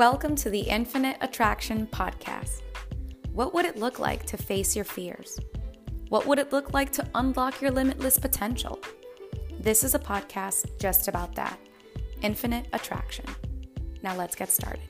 Welcome to the Infinite Attraction Podcast. What would it look like to face your fears? What would it look like to unlock your limitless potential? This is a podcast just about that infinite attraction. Now let's get started.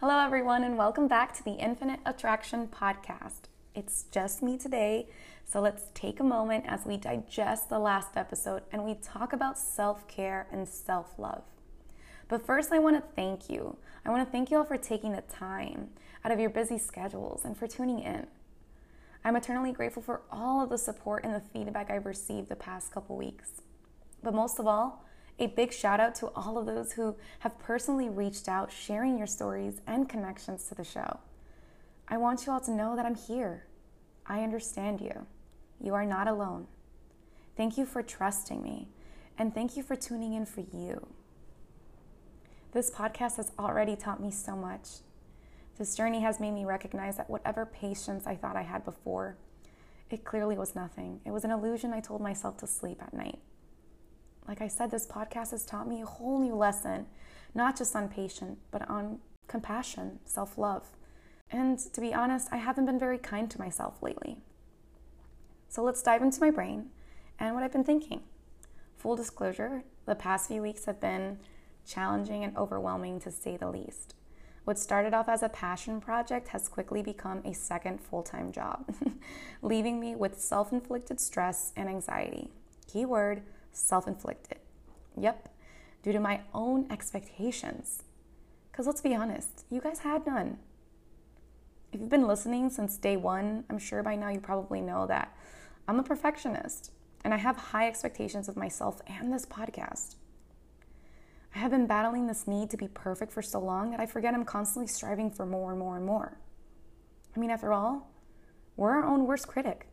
Hello, everyone, and welcome back to the Infinite Attraction Podcast. It's just me today, so let's take a moment as we digest the last episode and we talk about self care and self love. But first, I want to thank you. I want to thank you all for taking the time out of your busy schedules and for tuning in. I'm eternally grateful for all of the support and the feedback I've received the past couple weeks. But most of all, a big shout out to all of those who have personally reached out, sharing your stories and connections to the show. I want you all to know that I'm here. I understand you. You are not alone. Thank you for trusting me, and thank you for tuning in for you. This podcast has already taught me so much. This journey has made me recognize that whatever patience I thought I had before, it clearly was nothing. It was an illusion I told myself to sleep at night. Like I said, this podcast has taught me a whole new lesson, not just on patience, but on compassion, self love. And to be honest, I haven't been very kind to myself lately. So let's dive into my brain and what I've been thinking. Full disclosure, the past few weeks have been challenging and overwhelming to say the least. What started off as a passion project has quickly become a second full time job, leaving me with self inflicted stress and anxiety. Keyword self inflicted. Yep, due to my own expectations. Because let's be honest, you guys had none. If you've been listening since day one, I'm sure by now you probably know that I'm a perfectionist and I have high expectations of myself and this podcast. I have been battling this need to be perfect for so long that I forget I'm constantly striving for more and more and more. I mean, after all, we're our own worst critic.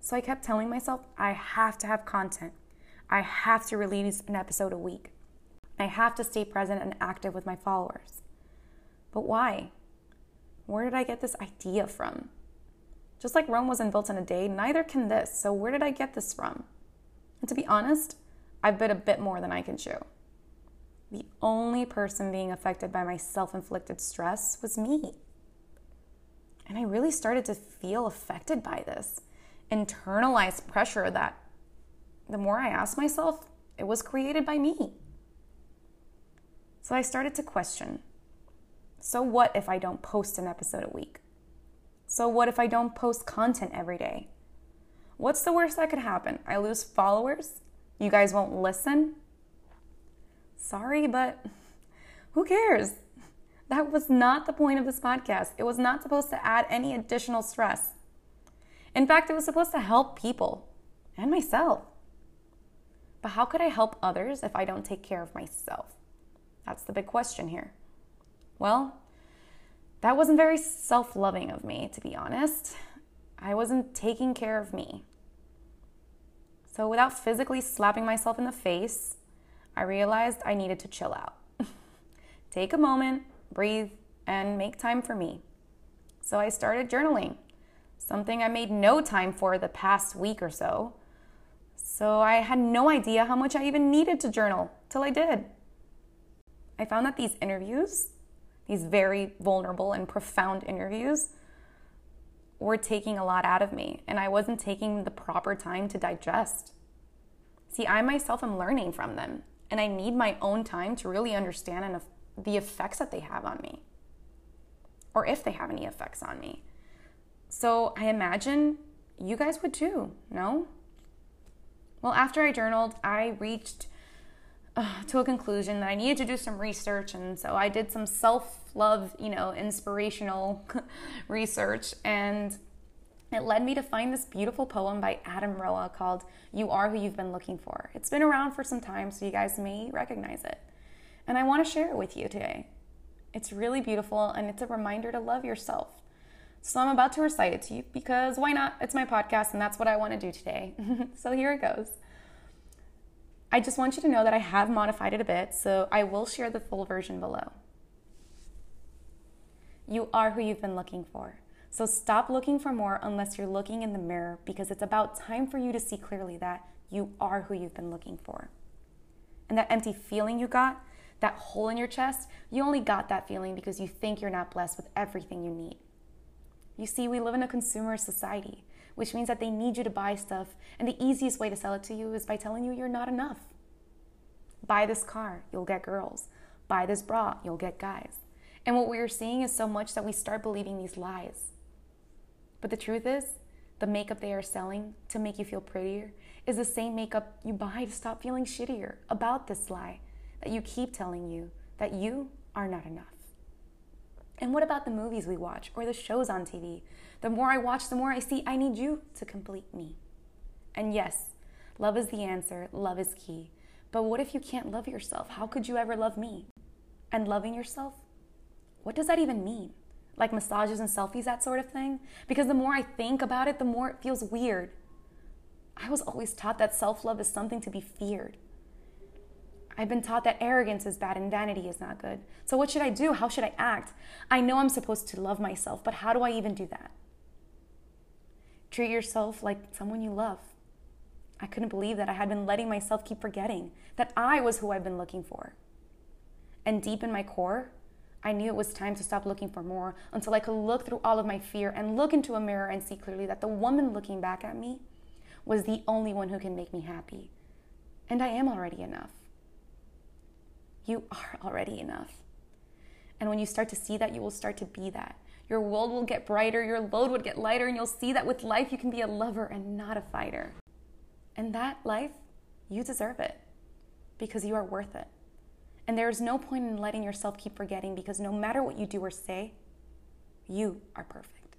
So I kept telling myself I have to have content. I have to release an episode a week. I have to stay present and active with my followers. But why? Where did I get this idea from? Just like Rome wasn't built in a day, neither can this. So, where did I get this from? And to be honest, I've bit a bit more than I can chew. The only person being affected by my self inflicted stress was me. And I really started to feel affected by this internalized pressure that the more I asked myself, it was created by me. So I started to question so, what if I don't post an episode a week? So, what if I don't post content every day? What's the worst that could happen? I lose followers? You guys won't listen? Sorry, but who cares? That was not the point of this podcast. It was not supposed to add any additional stress. In fact, it was supposed to help people and myself. But how could I help others if I don't take care of myself? That's the big question here. Well, that wasn't very self loving of me, to be honest. I wasn't taking care of me. So, without physically slapping myself in the face, I realized I needed to chill out. Take a moment, breathe, and make time for me. So, I started journaling, something I made no time for the past week or so. So, I had no idea how much I even needed to journal till I did. I found that these interviews these very vulnerable and profound interviews were taking a lot out of me, and I wasn't taking the proper time to digest. See, I myself am learning from them, and I need my own time to really understand and the effects that they have on me, or if they have any effects on me. So I imagine you guys would too, no? Well, after I journaled, I reached to a conclusion that I needed to do some research, and so I did some self love, you know, inspirational research, and it led me to find this beautiful poem by Adam Roa called You Are Who You've Been Looking For. It's been around for some time, so you guys may recognize it. And I want to share it with you today. It's really beautiful and it's a reminder to love yourself. So I'm about to recite it to you because why not? It's my podcast and that's what I want to do today. so here it goes. I just want you to know that I have modified it a bit, so I will share the full version below. You are who you've been looking for. So stop looking for more unless you're looking in the mirror because it's about time for you to see clearly that you are who you've been looking for. And that empty feeling you got, that hole in your chest, you only got that feeling because you think you're not blessed with everything you need. You see, we live in a consumer society, which means that they need you to buy stuff, and the easiest way to sell it to you is by telling you you're not enough. Buy this car, you'll get girls. Buy this bra, you'll get guys. And what we're seeing is so much that we start believing these lies. But the truth is, the makeup they are selling to make you feel prettier is the same makeup you buy to stop feeling shittier about this lie that you keep telling you that you are not enough. And what about the movies we watch or the shows on TV? The more I watch, the more I see I need you to complete me. And yes, love is the answer, love is key. But what if you can't love yourself? How could you ever love me? And loving yourself? What does that even mean? Like massages and selfies, that sort of thing? Because the more I think about it, the more it feels weird. I was always taught that self love is something to be feared. I've been taught that arrogance is bad and vanity is not good. So, what should I do? How should I act? I know I'm supposed to love myself, but how do I even do that? Treat yourself like someone you love. I couldn't believe that I had been letting myself keep forgetting that I was who I've been looking for. And deep in my core, I knew it was time to stop looking for more until I could look through all of my fear and look into a mirror and see clearly that the woman looking back at me was the only one who can make me happy. And I am already enough. You are already enough. And when you start to see that, you will start to be that. Your world will get brighter, your load would get lighter, and you'll see that with life you can be a lover and not a fighter. And that life, you deserve it because you are worth it. And there is no point in letting yourself keep forgetting because no matter what you do or say, you are perfect.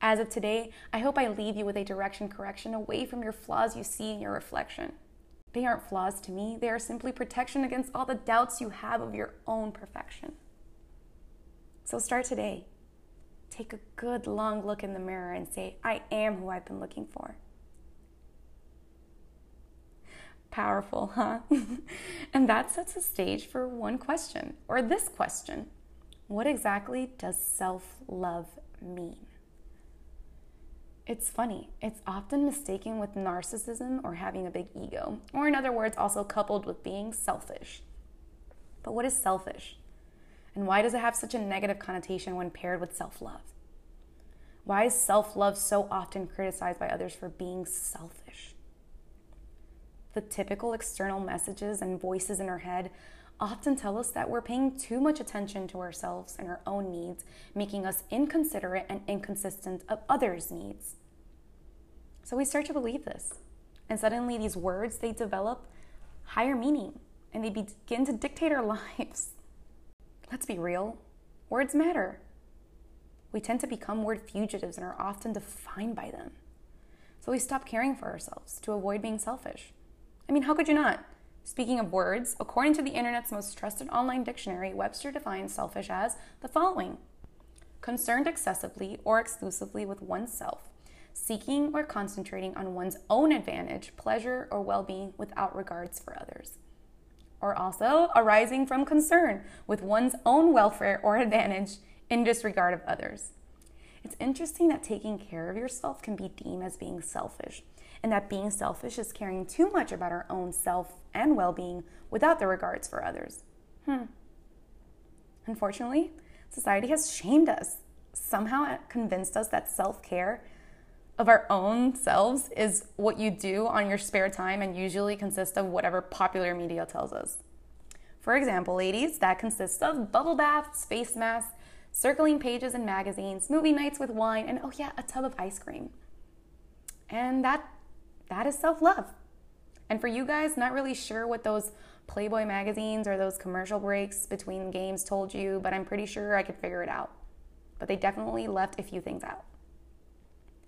As of today, I hope I leave you with a direction correction away from your flaws you see in your reflection. They aren't flaws to me, they are simply protection against all the doubts you have of your own perfection. So start today. Take a good long look in the mirror and say, I am who I've been looking for. Powerful, huh? and that sets the stage for one question, or this question What exactly does self love mean? It's funny, it's often mistaken with narcissism or having a big ego, or in other words, also coupled with being selfish. But what is selfish? And why does it have such a negative connotation when paired with self love? Why is self love so often criticized by others for being selfish? the typical external messages and voices in our head often tell us that we're paying too much attention to ourselves and our own needs, making us inconsiderate and inconsistent of others' needs. So we start to believe this. And suddenly these words they develop higher meaning and they begin to dictate our lives. Let's be real. Words matter. We tend to become word fugitives and are often defined by them. So we stop caring for ourselves to avoid being selfish. I mean, how could you not? Speaking of words, according to the internet's most trusted online dictionary, Webster defines selfish as the following concerned excessively or exclusively with oneself, seeking or concentrating on one's own advantage, pleasure, or well being without regards for others. Or also arising from concern with one's own welfare or advantage in disregard of others. It's interesting that taking care of yourself can be deemed as being selfish and that being selfish is caring too much about our own self and well being without the regards for others. Hmm. Unfortunately, society has shamed us, somehow convinced us that self care of our own selves is what you do on your spare time and usually consists of whatever popular media tells us. For example, ladies, that consists of bubble baths, face masks, circling pages in magazines, movie nights with wine, and oh yeah, a tub of ice cream. And that that is self love. And for you guys, not really sure what those Playboy magazines or those commercial breaks between games told you, but I'm pretty sure I could figure it out. But they definitely left a few things out.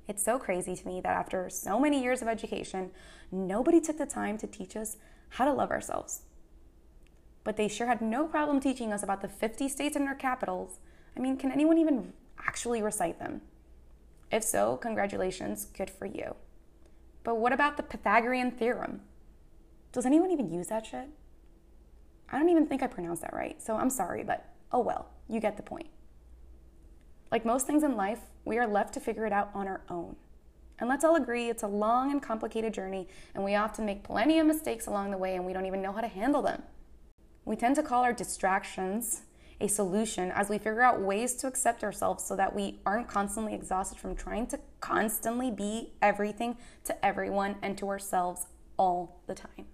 It's so crazy to me that after so many years of education, nobody took the time to teach us how to love ourselves. But they sure had no problem teaching us about the 50 states and their capitals. I mean, can anyone even actually recite them? If so, congratulations, good for you. But what about the Pythagorean theorem? Does anyone even use that shit? I don't even think I pronounced that right, so I'm sorry, but oh well, you get the point. Like most things in life, we are left to figure it out on our own. And let's all agree it's a long and complicated journey, and we often make plenty of mistakes along the way and we don't even know how to handle them. We tend to call our distractions a solution as we figure out ways to accept ourselves so that we aren't constantly exhausted from trying to constantly be everything to everyone and to ourselves all the time.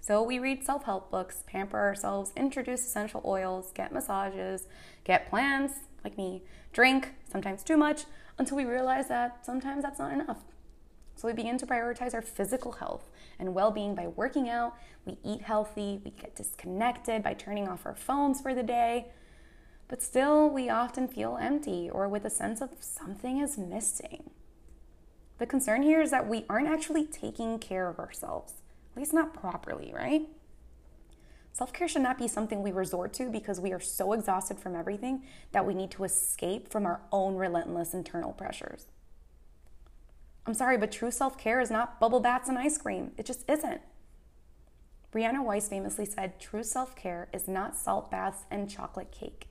So we read self help books, pamper ourselves, introduce essential oils, get massages, get plans like me, drink, sometimes too much, until we realize that sometimes that's not enough. So we begin to prioritize our physical health and well being by working out. We eat healthy, we get disconnected by turning off our phones for the day. But still, we often feel empty or with a sense of something is missing. The concern here is that we aren't actually taking care of ourselves, at least not properly, right? Self care should not be something we resort to because we are so exhausted from everything that we need to escape from our own relentless internal pressures. I'm sorry, but true self care is not bubble baths and ice cream. It just isn't. Brianna Weiss famously said, True self care is not salt baths and chocolate cake.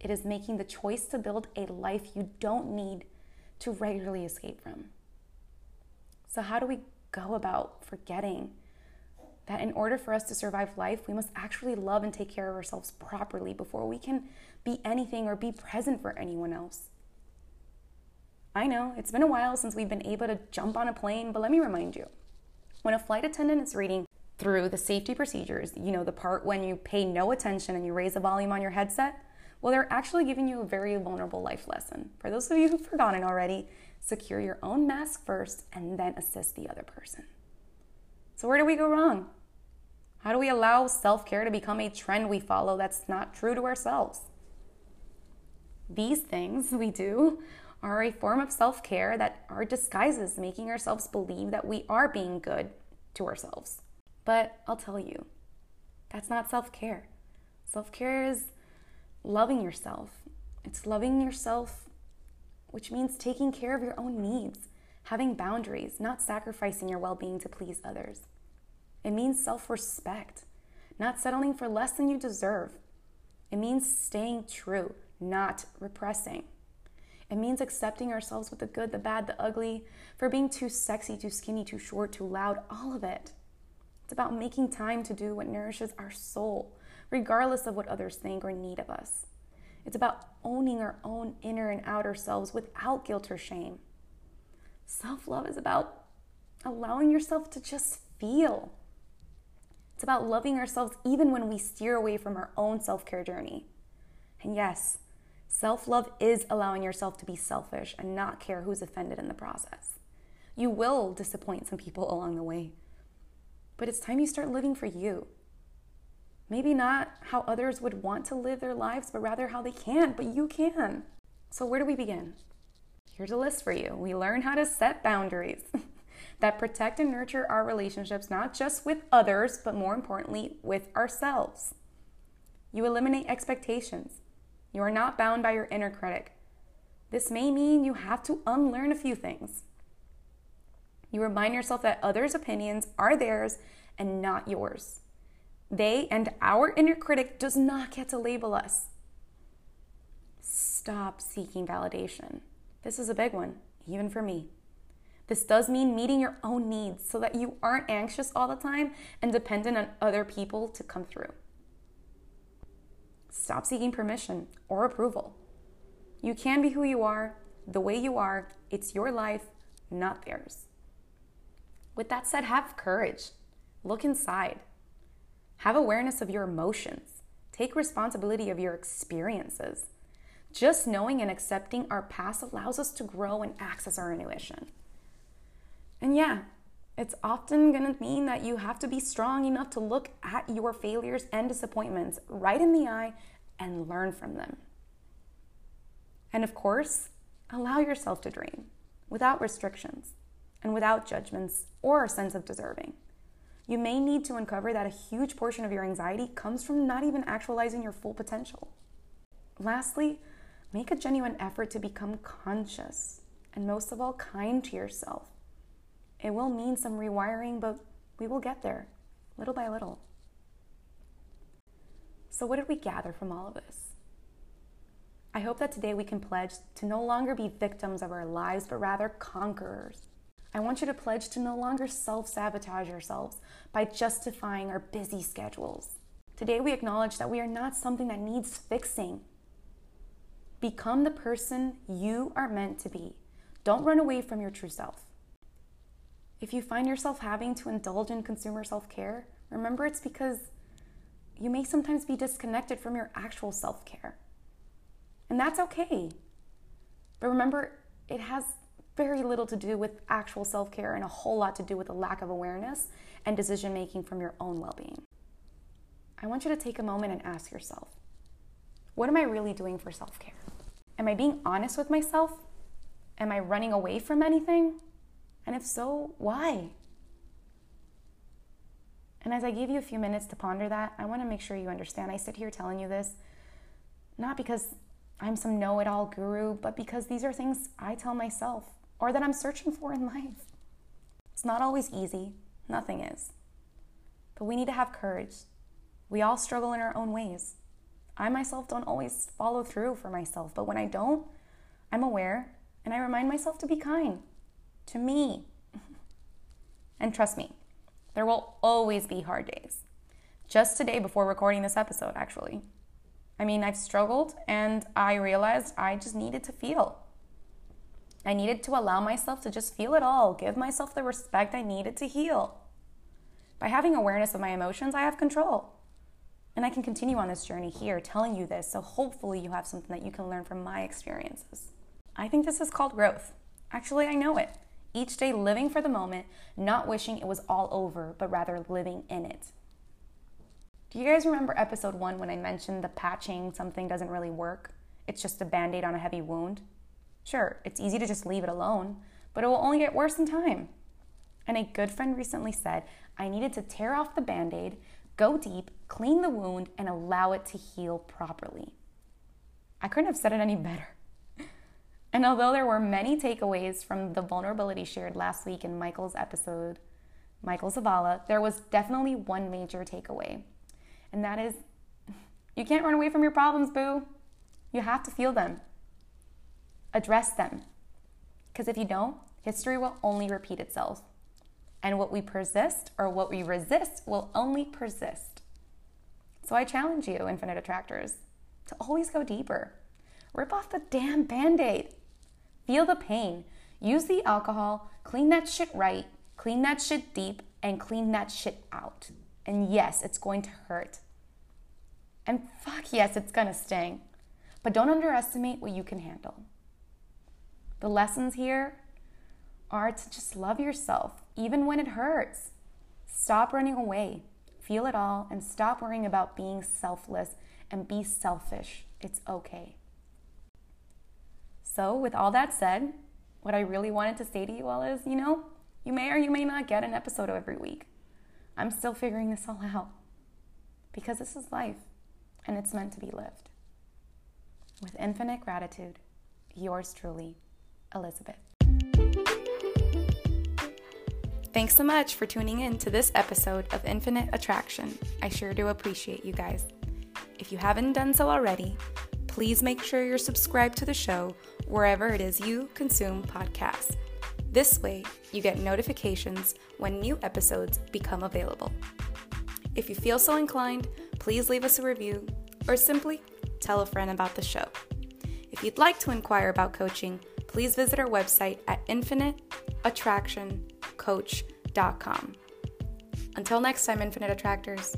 It is making the choice to build a life you don't need to regularly escape from. So, how do we go about forgetting that in order for us to survive life, we must actually love and take care of ourselves properly before we can be anything or be present for anyone else? I know it's been a while since we've been able to jump on a plane, but let me remind you when a flight attendant is reading through the safety procedures, you know, the part when you pay no attention and you raise the volume on your headset, well, they're actually giving you a very vulnerable life lesson. For those of you who've forgotten already, secure your own mask first and then assist the other person. So, where do we go wrong? How do we allow self care to become a trend we follow that's not true to ourselves? These things we do are a form of self care that are disguises, making ourselves believe that we are being good to ourselves. But I'll tell you, that's not self care. Self care is loving yourself. It's loving yourself, which means taking care of your own needs, having boundaries, not sacrificing your well being to please others. It means self respect, not settling for less than you deserve. It means staying true, not repressing. It means accepting ourselves with the good, the bad, the ugly, for being too sexy, too skinny, too short, too loud, all of it. It's about making time to do what nourishes our soul, regardless of what others think or need of us. It's about owning our own inner and outer selves without guilt or shame. Self love is about allowing yourself to just feel. It's about loving ourselves even when we steer away from our own self care journey. And yes, Self love is allowing yourself to be selfish and not care who's offended in the process. You will disappoint some people along the way, but it's time you start living for you. Maybe not how others would want to live their lives, but rather how they can, but you can. So, where do we begin? Here's a list for you. We learn how to set boundaries that protect and nurture our relationships, not just with others, but more importantly, with ourselves. You eliminate expectations. You are not bound by your inner critic. This may mean you have to unlearn a few things. You remind yourself that others' opinions are theirs and not yours. They and our inner critic does not get to label us. Stop seeking validation. This is a big one, even for me. This does mean meeting your own needs so that you aren't anxious all the time and dependent on other people to come through. Stop seeking permission or approval. You can be who you are, the way you are. It's your life, not theirs. With that said, have courage. Look inside. Have awareness of your emotions. Take responsibility of your experiences. Just knowing and accepting our past allows us to grow and access our intuition. And yeah, it's often going to mean that you have to be strong enough to look at your failures and disappointments right in the eye and learn from them. And of course, allow yourself to dream without restrictions and without judgments or a sense of deserving. You may need to uncover that a huge portion of your anxiety comes from not even actualizing your full potential. Lastly, make a genuine effort to become conscious and most of all, kind to yourself. It will mean some rewiring, but we will get there little by little. So, what did we gather from all of this? I hope that today we can pledge to no longer be victims of our lives, but rather conquerors. I want you to pledge to no longer self sabotage ourselves by justifying our busy schedules. Today, we acknowledge that we are not something that needs fixing. Become the person you are meant to be. Don't run away from your true self. If you find yourself having to indulge in consumer self care, remember it's because you may sometimes be disconnected from your actual self care. And that's okay. But remember, it has very little to do with actual self care and a whole lot to do with a lack of awareness and decision making from your own well being. I want you to take a moment and ask yourself what am I really doing for self care? Am I being honest with myself? Am I running away from anything? And if so, why? And as I give you a few minutes to ponder that, I want to make sure you understand. I sit here telling you this not because I'm some know it all guru, but because these are things I tell myself or that I'm searching for in life. It's not always easy, nothing is. But we need to have courage. We all struggle in our own ways. I myself don't always follow through for myself, but when I don't, I'm aware and I remind myself to be kind to me. and trust me, there will always be hard days. Just today, before recording this episode, actually. I mean, I've struggled and I realized I just needed to feel. I needed to allow myself to just feel it all, give myself the respect I needed to heal. By having awareness of my emotions, I have control. And I can continue on this journey here telling you this, so hopefully you have something that you can learn from my experiences. I think this is called growth. Actually, I know it. Each day living for the moment, not wishing it was all over, but rather living in it. Do you guys remember episode one when I mentioned the patching something doesn't really work? It's just a band aid on a heavy wound? Sure, it's easy to just leave it alone, but it will only get worse in time. And a good friend recently said I needed to tear off the band aid, go deep, clean the wound, and allow it to heal properly. I couldn't have said it any better. And although there were many takeaways from the vulnerability shared last week in Michael's episode, Michael Zavala, there was definitely one major takeaway. And that is you can't run away from your problems, boo. You have to feel them, address them. Because if you don't, history will only repeat itself. And what we persist or what we resist will only persist. So I challenge you, infinite attractors, to always go deeper. Rip off the damn band aid. Feel the pain. Use the alcohol, clean that shit right, clean that shit deep, and clean that shit out. And yes, it's going to hurt. And fuck yes, it's gonna sting. But don't underestimate what you can handle. The lessons here are to just love yourself, even when it hurts. Stop running away, feel it all, and stop worrying about being selfless and be selfish. It's okay. So, with all that said, what I really wanted to say to you all is you know, you may or you may not get an episode every week. I'm still figuring this all out because this is life and it's meant to be lived. With infinite gratitude, yours truly, Elizabeth. Thanks so much for tuning in to this episode of Infinite Attraction. I sure do appreciate you guys. If you haven't done so already, please make sure you're subscribed to the show wherever it is you consume podcasts. This way, you get notifications when new episodes become available. If you feel so inclined, please leave us a review or simply tell a friend about the show. If you'd like to inquire about coaching, please visit our website at infiniteattractioncoach.com. Until next time, Infinite Attractors.